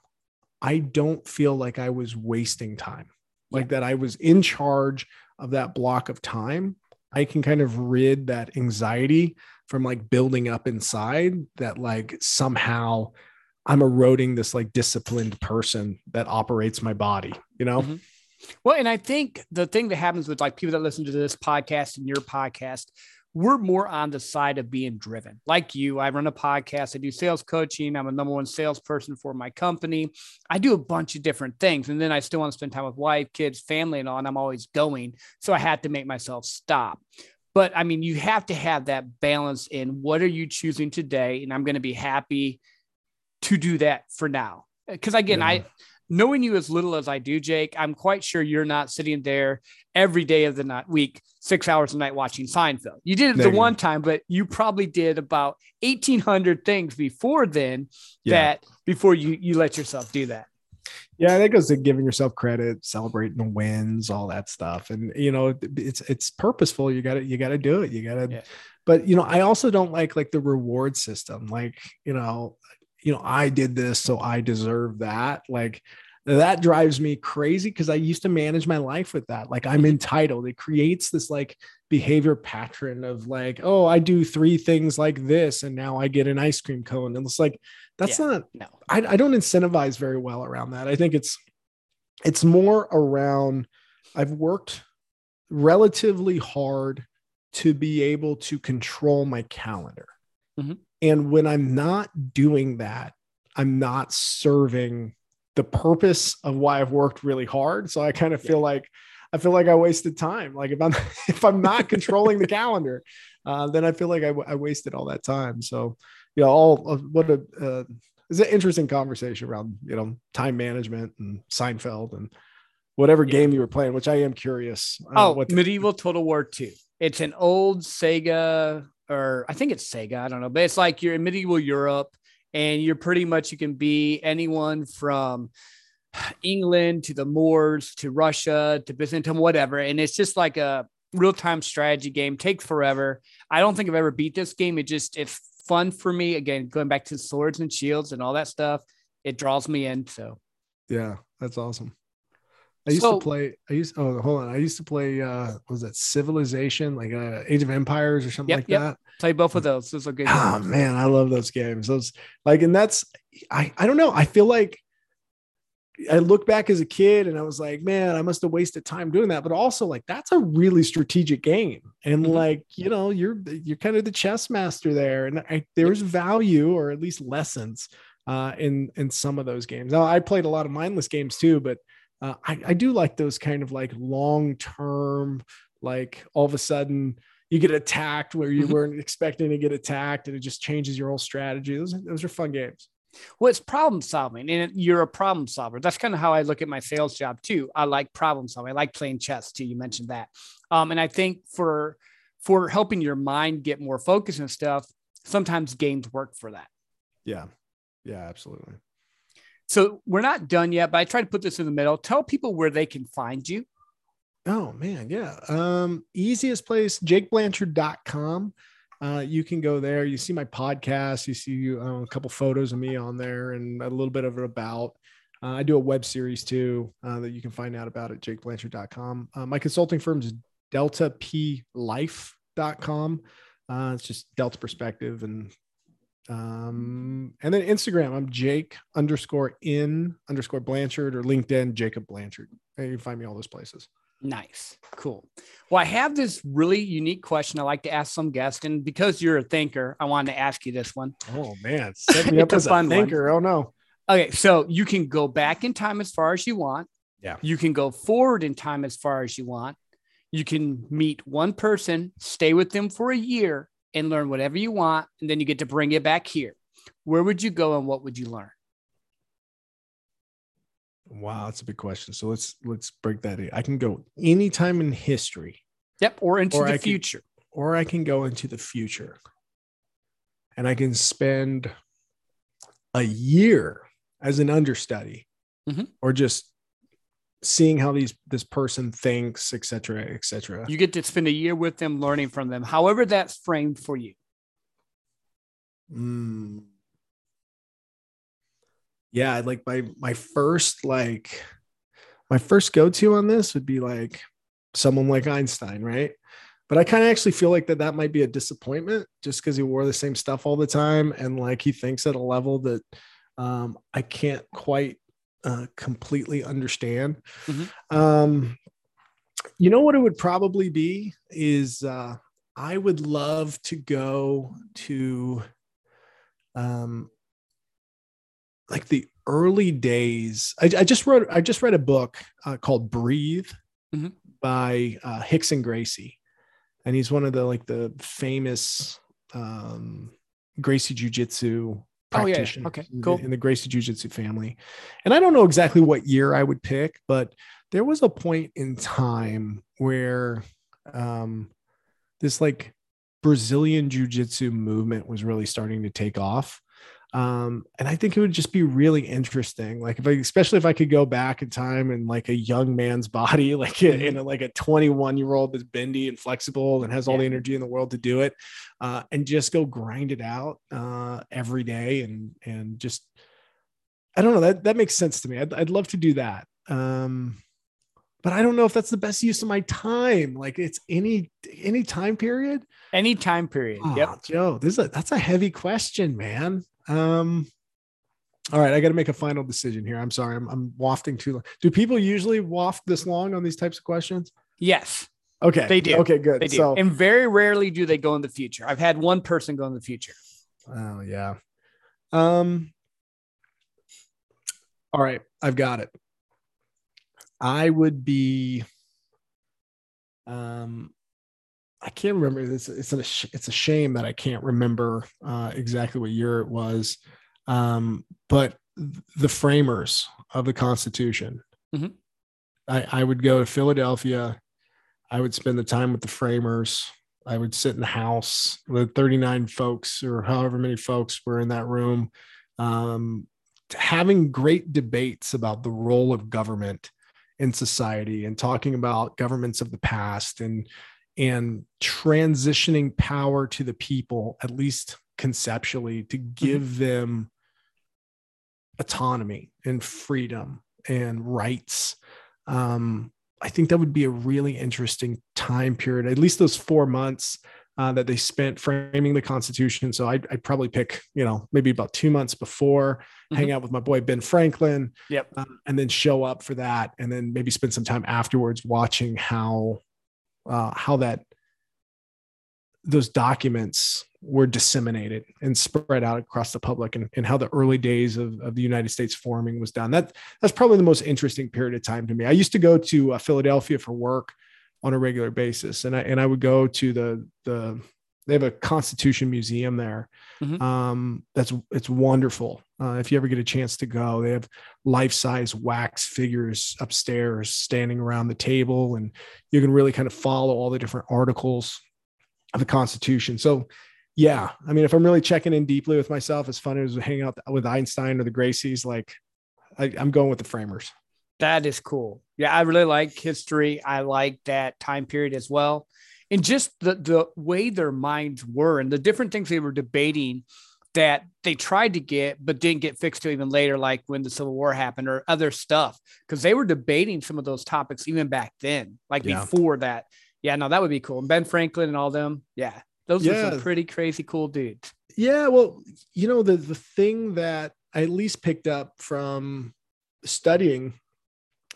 I don't feel like I was wasting time, like that I was in charge of that block of time, I can kind of rid that anxiety from like building up inside that like somehow I'm eroding this like disciplined person that operates my body, you know? Mm-hmm. Well, and I think the thing that happens with like people that listen to this podcast and your podcast, we're more on the side of being driven. Like you, I run a podcast, I do sales coaching, I'm a number one salesperson for my company. I do a bunch of different things. And then I still want to spend time with wife, kids, family, and all, and I'm always going. So I had to make myself stop. But I mean, you have to have that balance in what are you choosing today? And I'm going to be happy to do that for now. Because again, yeah. I knowing you as little as I do, Jake, I'm quite sure you're not sitting there every day of the night, week, six hours a night watching Seinfeld. You did it Negative. the one time, but you probably did about 1,800 things before then yeah. that before you, you let yourself do that. Yeah, that goes to giving yourself credit, celebrating the wins, all that stuff. And you know, it's it's purposeful. You gotta you gotta do it. You gotta yeah. but you know, I also don't like like the reward system. Like, you know, you know, I did this, so I deserve that. Like that drives me crazy because I used to manage my life with that. Like I'm entitled. It creates this like behavior pattern of like, oh, I do three things like this, and now I get an ice cream cone. And it's like, that's yeah, not no, I, I don't incentivize very well around that. I think it's it's more around I've worked relatively hard to be able to control my calendar. Mm-hmm. And when I'm not doing that, I'm not serving the purpose of why I've worked really hard. So I kind of feel yeah. like I feel like I wasted time. Like if I'm if I'm not controlling the calendar, uh, then I feel like I, I, wasted all that time. So you know, all what a uh, it's an interesting conversation around you know time management and Seinfeld and whatever yeah. game you were playing, which I am curious. Uh, oh, what the- Medieval Total War Two. It's an old Sega or I think it's Sega. I don't know, but it's like you're in medieval Europe, and you're pretty much you can be anyone from England to the Moors to Russia to Byzantium, whatever, and it's just like a real time strategy game. Takes forever. I don't think I've ever beat this game. It just it's fun for me. Again, going back to swords and shields and all that stuff, it draws me in. So, yeah, that's awesome. I used so, to play. I used. Oh, hold on. I used to play. uh Was that Civilization, like uh, Age of Empires or something yep, like yep. that? Play both of those. Those are good. Oh games. man, I love those games. Those like, and that's. I I don't know. I feel like I look back as a kid and I was like, man, I must have wasted time doing that. But also, like, that's a really strategic game, and mm-hmm. like, you know, you're you're kind of the chess master there, and I, there's value or at least lessons uh, in in some of those games. Now, I played a lot of mindless games too, but uh, I, I do like those kind of like long term, like all of a sudden, you get attacked where you mm-hmm. weren't expecting to get attacked and it just changes your whole strategy. Those, those are fun games. Well, it's problem solving, and you're a problem solver. That's kind of how I look at my sales job too. I like problem solving. I like playing chess too. You mentioned that, um, and I think for for helping your mind get more focused and stuff, sometimes games work for that. Yeah, yeah, absolutely. So we're not done yet, but I try to put this in the middle. Tell people where they can find you. Oh man, yeah. Um, easiest place, jakeblanchard.com. Uh, you can go there. You see my podcast. You see uh, a couple photos of me on there and a little bit of it about. Uh, I do a web series too uh, that you can find out about at jakeblanchard.com. Uh, my consulting firm is deltaplife.com. Uh, it's just Delta Perspective and um, and then Instagram, I'm Jake underscore in underscore Blanchard or LinkedIn, Jacob Blanchard. You can find me all those places. Nice. Cool. Well, I have this really unique question I like to ask some guests. And because you're a thinker, I wanted to ask you this one. Oh, man. Set me up as a, a thinker. One. Oh, no. Okay. So you can go back in time as far as you want. Yeah. You can go forward in time as far as you want. You can meet one person, stay with them for a year, and learn whatever you want. And then you get to bring it back here. Where would you go and what would you learn? Wow, that's a big question. So let's let's break that in. I can go anytime in history. Yep, or into or the I future. Can, or I can go into the future. And I can spend a year as an understudy mm-hmm. or just seeing how these this person thinks, etc., cetera, et cetera. You get to spend a year with them, learning from them, however that's framed for you. Mm. Yeah, like my my first like my first go-to on this would be like someone like Einstein, right? But I kind of actually feel like that that might be a disappointment just because he wore the same stuff all the time and like he thinks at a level that um, I can't quite uh, completely understand. Mm-hmm. Um, you know what it would probably be is uh, I would love to go to um, like the early days. I, I, just wrote I just read a book uh, called Breathe mm-hmm. by uh, Rickson Gracie, and he's one of the like the famous um, Gracie Jiu Jitsu practitioner. Oh, yeah. Okay, cool. In the Gracie Jiu Jitsu family. And I don't know exactly what year I would pick, but there was a point in time where um, this like Brazilian Jiu Jitsu movement was really starting to take off. Um, and I think it would just be really interesting. Like if I, especially if I could go back in time and like a young man's body, like in mm-hmm. a, like a 21 year old that's bendy and flexible and has all yeah. the energy in the world to do it, uh, and just go grind it out uh, every day and and just I don't know that that makes sense to me. I'd, I'd love to do that. Um, but I don't know if that's the best use of my time. Like it's any any time period. Any time period. Oh, yep. Joe, this is a that's a heavy question, man. Um, all right, I got to make a final decision here. I'm sorry, I'm, I'm wafting too long. Do people usually waft this long on these types of questions? Yes. Okay. They do. Okay, good. They do. So, and very rarely do they go in the future. I've had one person go in the future. Oh yeah. Um. All right, I've got it. I would be. Um, I can't remember. It's it's a it's a shame that I can't remember uh, exactly what year it was, um, but the framers of the Constitution. Mm-hmm. I, I would go to Philadelphia. I would spend the time with the framers. I would sit in the house. The 39 folks, or however many folks were in that room, um, having great debates about the role of government in society and talking about governments of the past and and transitioning power to the people, at least conceptually, to mm-hmm. give mm-hmm. them autonomy and freedom and rights. Um, I think that would be a really interesting time period, at least those four months uh, that they spent framing the Constitution. So I'd, I'd, probably pick, you know, maybe about two months before, mm-hmm. hang out with my boy Ben Franklin, yep, uh, and then show up for that, and then maybe spend some time afterwards watching how uh, how that those documents were disseminated and spread out across the public and, and how the early days of, of the United States forming was done. That that's probably the most interesting period of time to me. I used to go to uh, Philadelphia for work on a regular basis. And I and I would go to the the they have a Constitution Museum there. Mm-hmm. Um, that's it's wonderful. Uh, if you ever get a chance to go, they have life size wax figures upstairs standing around the table, and you can really kind of follow all the different articles of the Constitution. So, yeah, I mean, if I'm really checking in deeply with myself, as fun as hanging out with Einstein or the Gracies, like I, I'm going with the framers. That is cool. Yeah, I really like history. I like that time period as well and just the the way their minds were and the different things they were debating that they tried to get but didn't get fixed to even later like when the civil war happened or other stuff because they were debating some of those topics even back then like yeah. before that yeah no that would be cool and ben franklin and all them yeah those yeah. are some pretty crazy cool dudes yeah well you know the the thing that i at least picked up from studying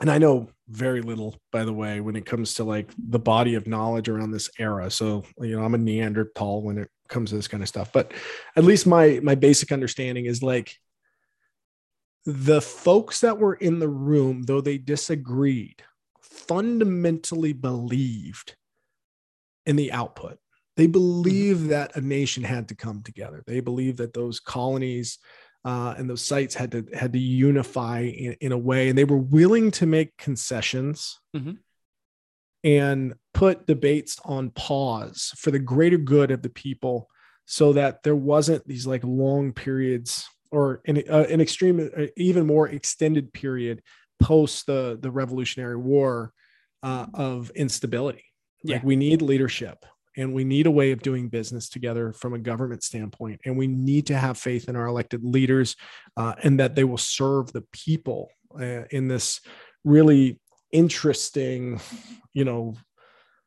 and I know very little, by the way, when it comes to like the body of knowledge around this era. So, you know, I'm a Neanderthal when it comes to this kind of stuff. But at least my my basic understanding is like the folks that were in the room, though they disagreed, fundamentally believed in the output. They believed mm-hmm. that a nation had to come together. They believed that those colonies uh, and those sites had to had to unify in, in, a way, and they were willing to make concessions mm-hmm. and put debates on pause for the greater good of the people, so that there wasn't these like long periods or an, uh, an extreme, uh, even more extended period post the the Revolutionary War uh, of instability. Yeah. Like we need leadership and we need a way of doing business together from a government standpoint and we need to have faith in our elected leaders uh, and that they will serve the people uh, in this really interesting you know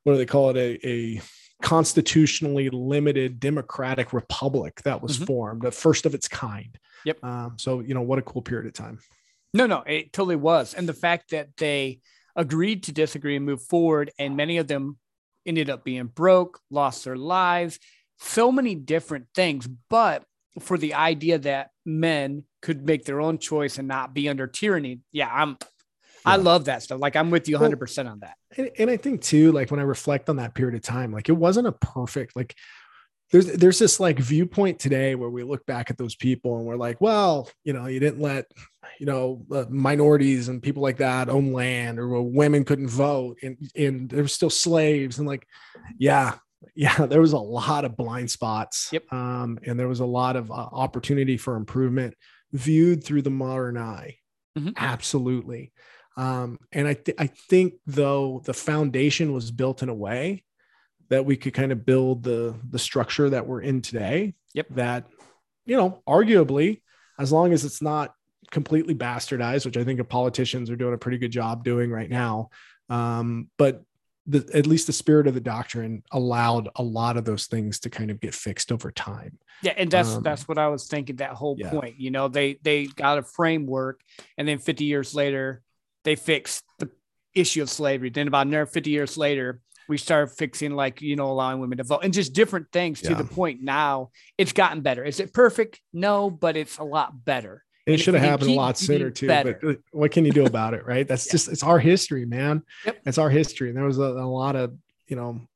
what do they call it? A, a constitutionally limited democratic republic that was mm-hmm. formed the first of its kind. Yep. Um, so you know what a cool period of time. No no it totally was. And the fact that they agreed to disagree and move forward and many of them ended up being broke, lost their lives, so many different things. But for the idea that men could make their own choice and not be under tyranny, yeah, I'm. I love that stuff. Like I'm with you 100% well, on that. And, and I think too, like when I reflect on that period of time, like it wasn't a perfect, like there's there's this like viewpoint today where we look back at those people and we're like, well, you know, you didn't let you know uh, minorities and people like that own land, or women couldn't vote, and and there were still slaves, and like, yeah, yeah, there was a lot of blind spots, yep. um, and there was a lot of uh, opportunity for improvement viewed through the modern eye, mm-hmm. absolutely. Um, and I th- I think though the foundation was built in a way that we could kind of build the the structure that we're in today. Yep. That, you know, arguably, as long as it's not completely bastardized, which I think politicians are doing a pretty good job doing right now. Um, but the, at least the spirit of the doctrine allowed a lot of those things to kind of get fixed over time. Yeah, and that's um, that's what I was thinking. That whole yeah. point, you know, they they got a framework, and then 50 years later, they fixed the issue of slavery. Then about another 50 years later, we started fixing like you know allowing women to vote and just different things to the point now it's gotten better is it perfect no but it's a lot better it and should have happened keep, a lot sooner too better. but what can you do about it right that's yeah. just it's our history man yep. it's our history and there was a, a lot of you know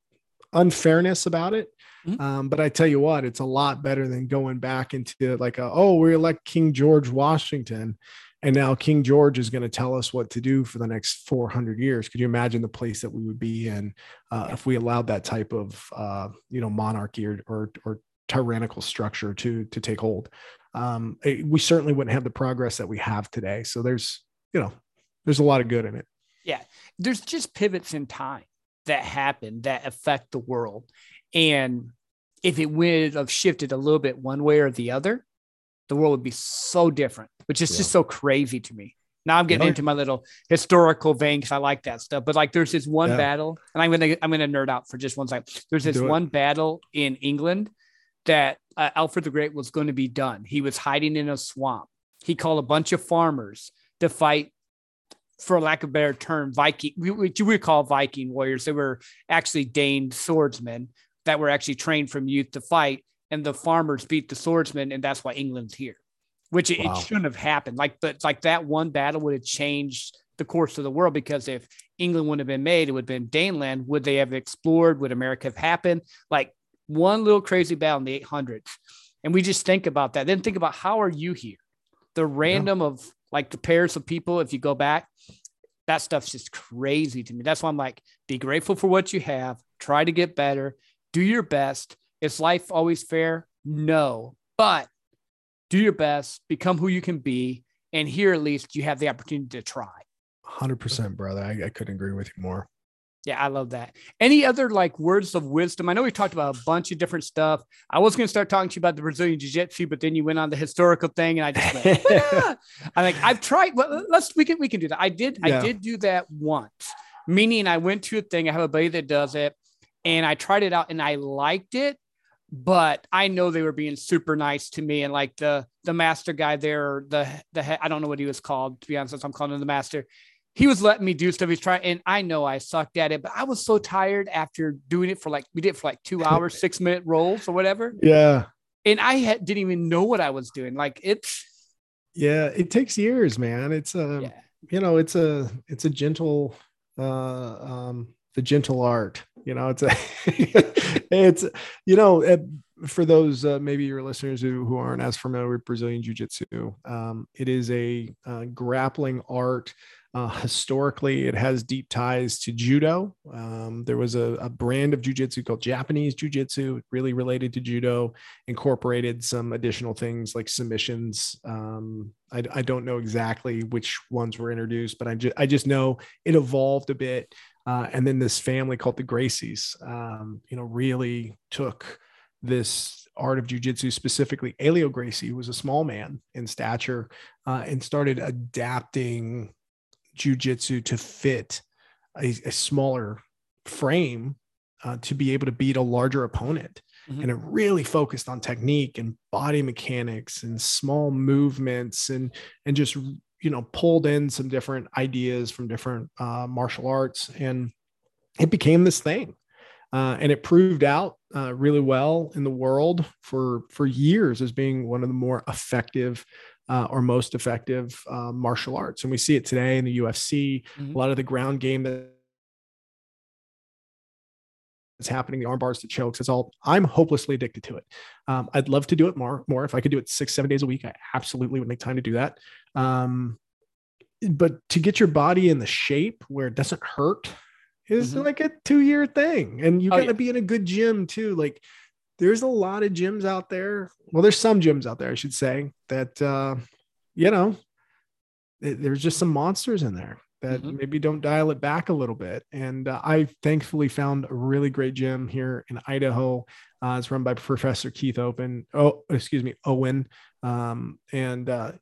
unfairness about it mm-hmm. um, but i tell you what it's a lot better than going back into like a, oh we elect king george washington and now King George is going to tell us what to do for the next 400 years. Could you imagine the place that we would be in uh, if we allowed that type of uh, you know monarchy or, or, or tyrannical structure to to take hold? Um, it, we certainly wouldn't have the progress that we have today. So there's you know there's a lot of good in it. Yeah, there's just pivots in time that happen that affect the world, and if it would have shifted a little bit one way or the other, the world would be so different, which is yeah. just so crazy to me. Now I'm getting yeah. into my little historical vein because I like that stuff. But like, there's this one yeah. battle, and I'm gonna I'm gonna nerd out for just one second. There's this one battle in England that uh, Alfred the Great was going to be done. He was hiding in a swamp. He called a bunch of farmers to fight, for lack of a better term, Viking. What you would call Viking warriors. They were actually Dane swordsmen that were actually trained from youth to fight and the farmers beat the swordsmen, and that's why England's here. Which it, wow. it shouldn't have happened. Like, but like that one battle would have changed the course of the world because if England wouldn't have been made, it would have been Daneland. Would they have explored? Would America have happened? Like one little crazy battle in the 800s. And we just think about that. Then think about how are you here? The random yeah. of like the pairs of people, if you go back, that stuff's just crazy to me. That's why I'm like, be grateful for what you have, try to get better, do your best. Is life always fair? No, but do your best, become who you can be. And here, at least, you have the opportunity to try. 100%, brother. I, I couldn't agree with you more. Yeah, I love that. Any other like words of wisdom? I know we talked about a bunch of different stuff. I was going to start talking to you about the Brazilian Jiu Jitsu, but then you went on the historical thing, and I just went, ah. I'm like, I've tried. Well, let's we can we can do that. I did yeah. I did do that once, meaning I went to a thing. I have a buddy that does it, and I tried it out, and I liked it, but I know they were being super nice to me, and like the the master guy there, the the I don't know what he was called to be honest. I'm calling him the master he was letting me do stuff. He's trying, and I know I sucked at it, but I was so tired after doing it for like we did for like two hours, six minute rolls or whatever. Yeah, and I had, didn't even know what I was doing. Like it's yeah, it takes years, man. It's a yeah. you know, it's a it's a gentle uh um the gentle art. You know, it's a it's you know. for those uh, maybe your listeners who, who aren't as familiar with Brazilian Jiu Jitsu, um, it is a uh, grappling art uh, historically, it has deep ties to judo. Um, there was a, a, brand of jujitsu called Japanese jujitsu, really related to judo, incorporated some additional things like submissions. Um, I, I, don't know exactly which ones were introduced, but I, ju- I just know it evolved a bit. Uh, and then this family called the Gracies, um, you know, really took this art of jujitsu, specifically Helio Gracie, was a small man in stature, uh, and started adapting jujitsu to fit a, a, smaller frame uh, to be able to beat a larger opponent. Mm-hmm. And it really focused on technique and body mechanics and small movements and and just you know pulled in some different ideas from different uh, martial arts and it became this thing. Uh, and it proved out uh, really well in the world for for years as being one of the more effective uh, or most effective uh, martial arts. And we see it today in the UFC. Mm-hmm. A lot of the ground game that is happening, the arm bars, the chokes, it's all. I'm hopelessly addicted to it. Um, I'd love to do it more. More if I could do it six, seven days a week, I absolutely would make time to do that. Um, but to get your body in the shape where it doesn't hurt is mm-hmm. like a two year thing, and you oh, got to yeah. be in a good gym too. Like there's a lot of gyms out there. Well, there's some gyms out there, I should say, that uh, you know, there's just some monsters in there that mm-hmm. maybe don't dial it back a little bit. And uh, I thankfully found a really great gym here in Idaho. Uh, it's run by Professor Keith Open. Oh, excuse me, Owen. Um, and uh,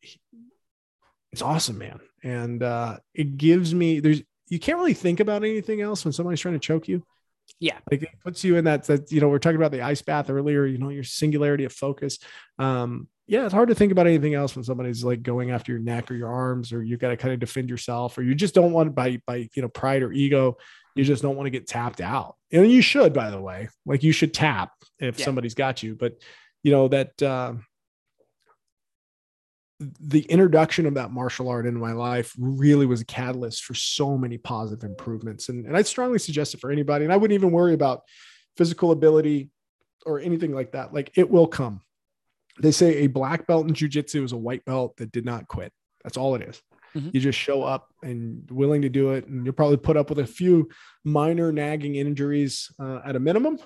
it's awesome, man. And uh, it gives me there's you can't really think about anything else when somebody's trying to choke you. Yeah. Like it puts you in that, that, you know, we're talking about the ice bath earlier, you know, your singularity of focus. Um, yeah, it's hard to think about anything else when somebody's like going after your neck or your arms, or you've got to kind of defend yourself, or you just don't want by, by, you know, pride or ego, you just don't want to get tapped out. And you should, by the way, like you should tap if yeah. somebody's got you, but you know, that, uh, the introduction of that martial art in my life really was a catalyst for so many positive improvements. And, and I'd strongly suggest it for anybody. And I wouldn't even worry about physical ability or anything like that. Like it will come. They say a black belt in jujitsu is a white belt that did not quit. That's all it is. Mm-hmm. You just show up and willing to do it. And you'll probably put up with a few minor nagging injuries uh, at a minimum.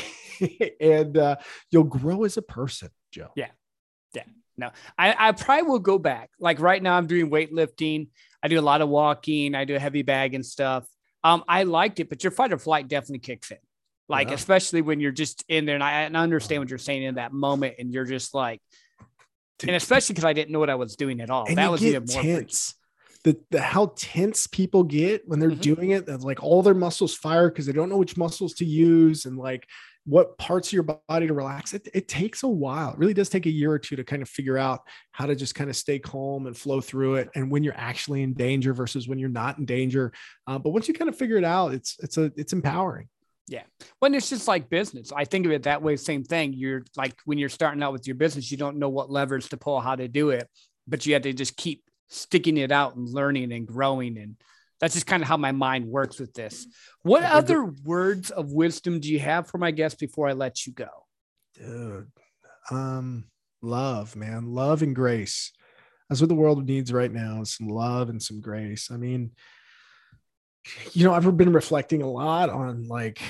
and uh, you'll grow as a person, Joe. Yeah. Yeah. No, I, I probably will go back. Like right now, I'm doing weightlifting. I do a lot of walking. I do a heavy bag and stuff. Um, I liked it, but your fight or flight definitely kicks in. Like, yeah. especially when you're just in there, and I, and I understand what you're saying in that moment, and you're just like, and especially because I didn't know what I was doing at all. that was even more tense. The, the how tense people get when they're mm-hmm. doing it, that's like all their muscles fire because they don't know which muscles to use, and like what parts of your body to relax. It, it takes a while. It really does take a year or two to kind of figure out how to just kind of stay calm and flow through it. And when you're actually in danger versus when you're not in danger. Uh, but once you kind of figure it out, it's, it's a, it's empowering. Yeah. When it's just like business, I think of it that way. Same thing. You're like when you're starting out with your business, you don't know what levers to pull, how to do it, but you have to just keep sticking it out and learning and growing and That's just kind of how my mind works with this. What other words of wisdom do you have for my guests before I let you go? Dude, um, love, man, love and grace. That's what the world needs right now is some love and some grace. I mean, you know, I've been reflecting a lot on like,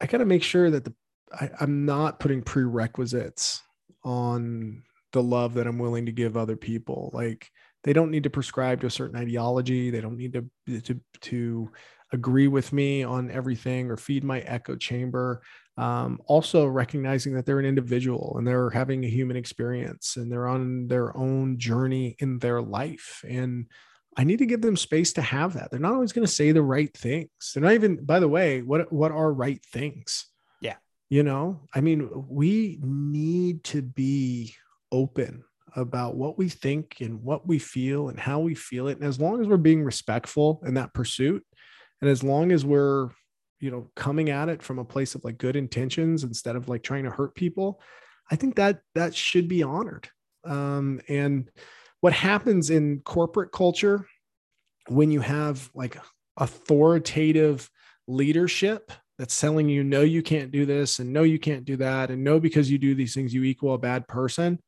I got to make sure that the I, I'm not putting prerequisites on the love that I'm willing to give other people. Like they don't need to prescribe to a certain ideology. They don't need to to to agree with me on everything or feed my echo chamber. Um, also recognizing that they're an individual and they're having a human experience and they're on their own journey in their life. And I need to give them space to have that. They're not always going to say the right things. They're not even, by the way, what what are right things? Yeah. You know, I mean, we need to be open about what we think and what we feel and how we feel it. And as long as we're being respectful in that pursuit, and as long as we're, you know, coming at it from a place of like good intentions instead of like trying to hurt people, I think that that should be honored. Um, and what happens in corporate culture when you have like authoritative leadership that's telling you no you can't do this and no you can't do that and no because you do these things you equal a bad person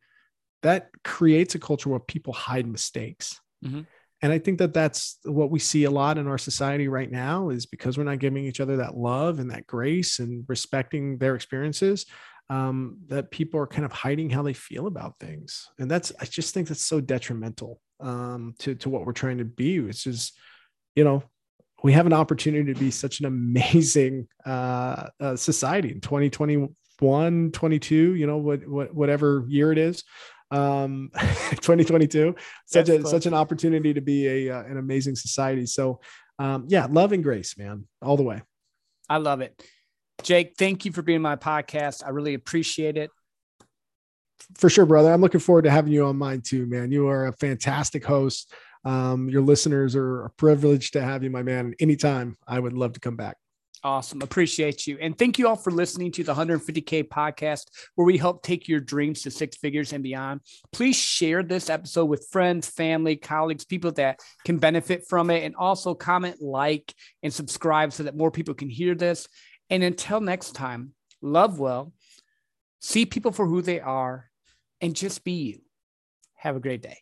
that creates a culture where people hide mistakes mm-hmm. and i think that that's what we see a lot in our society right now is because we're not giving each other that love and that grace and respecting their experiences um, that people are kind of hiding how they feel about things. And that's i just think that's so detrimental um, to, to what we're trying to be It's just, you know we have an opportunity to be such an amazing uh, uh, society in 2021 22 you know what, what whatever year it is um 2022 such a such an opportunity to be a uh, an amazing society. So um yeah love and grace man all the way. I love it jake thank you for being my podcast i really appreciate it for sure brother i'm looking forward to having you on mine too man you are a fantastic host um your listeners are a privilege to have you my man anytime i would love to come back Awesome. Appreciate you. And thank you all for listening to the 150K podcast, where we help take your dreams to six figures and beyond. Please share this episode with friends, family, colleagues, people that can benefit from it. And also comment, like, and subscribe so that more people can hear this. And until next time, love well, see people for who they are, and just be you. Have a great day.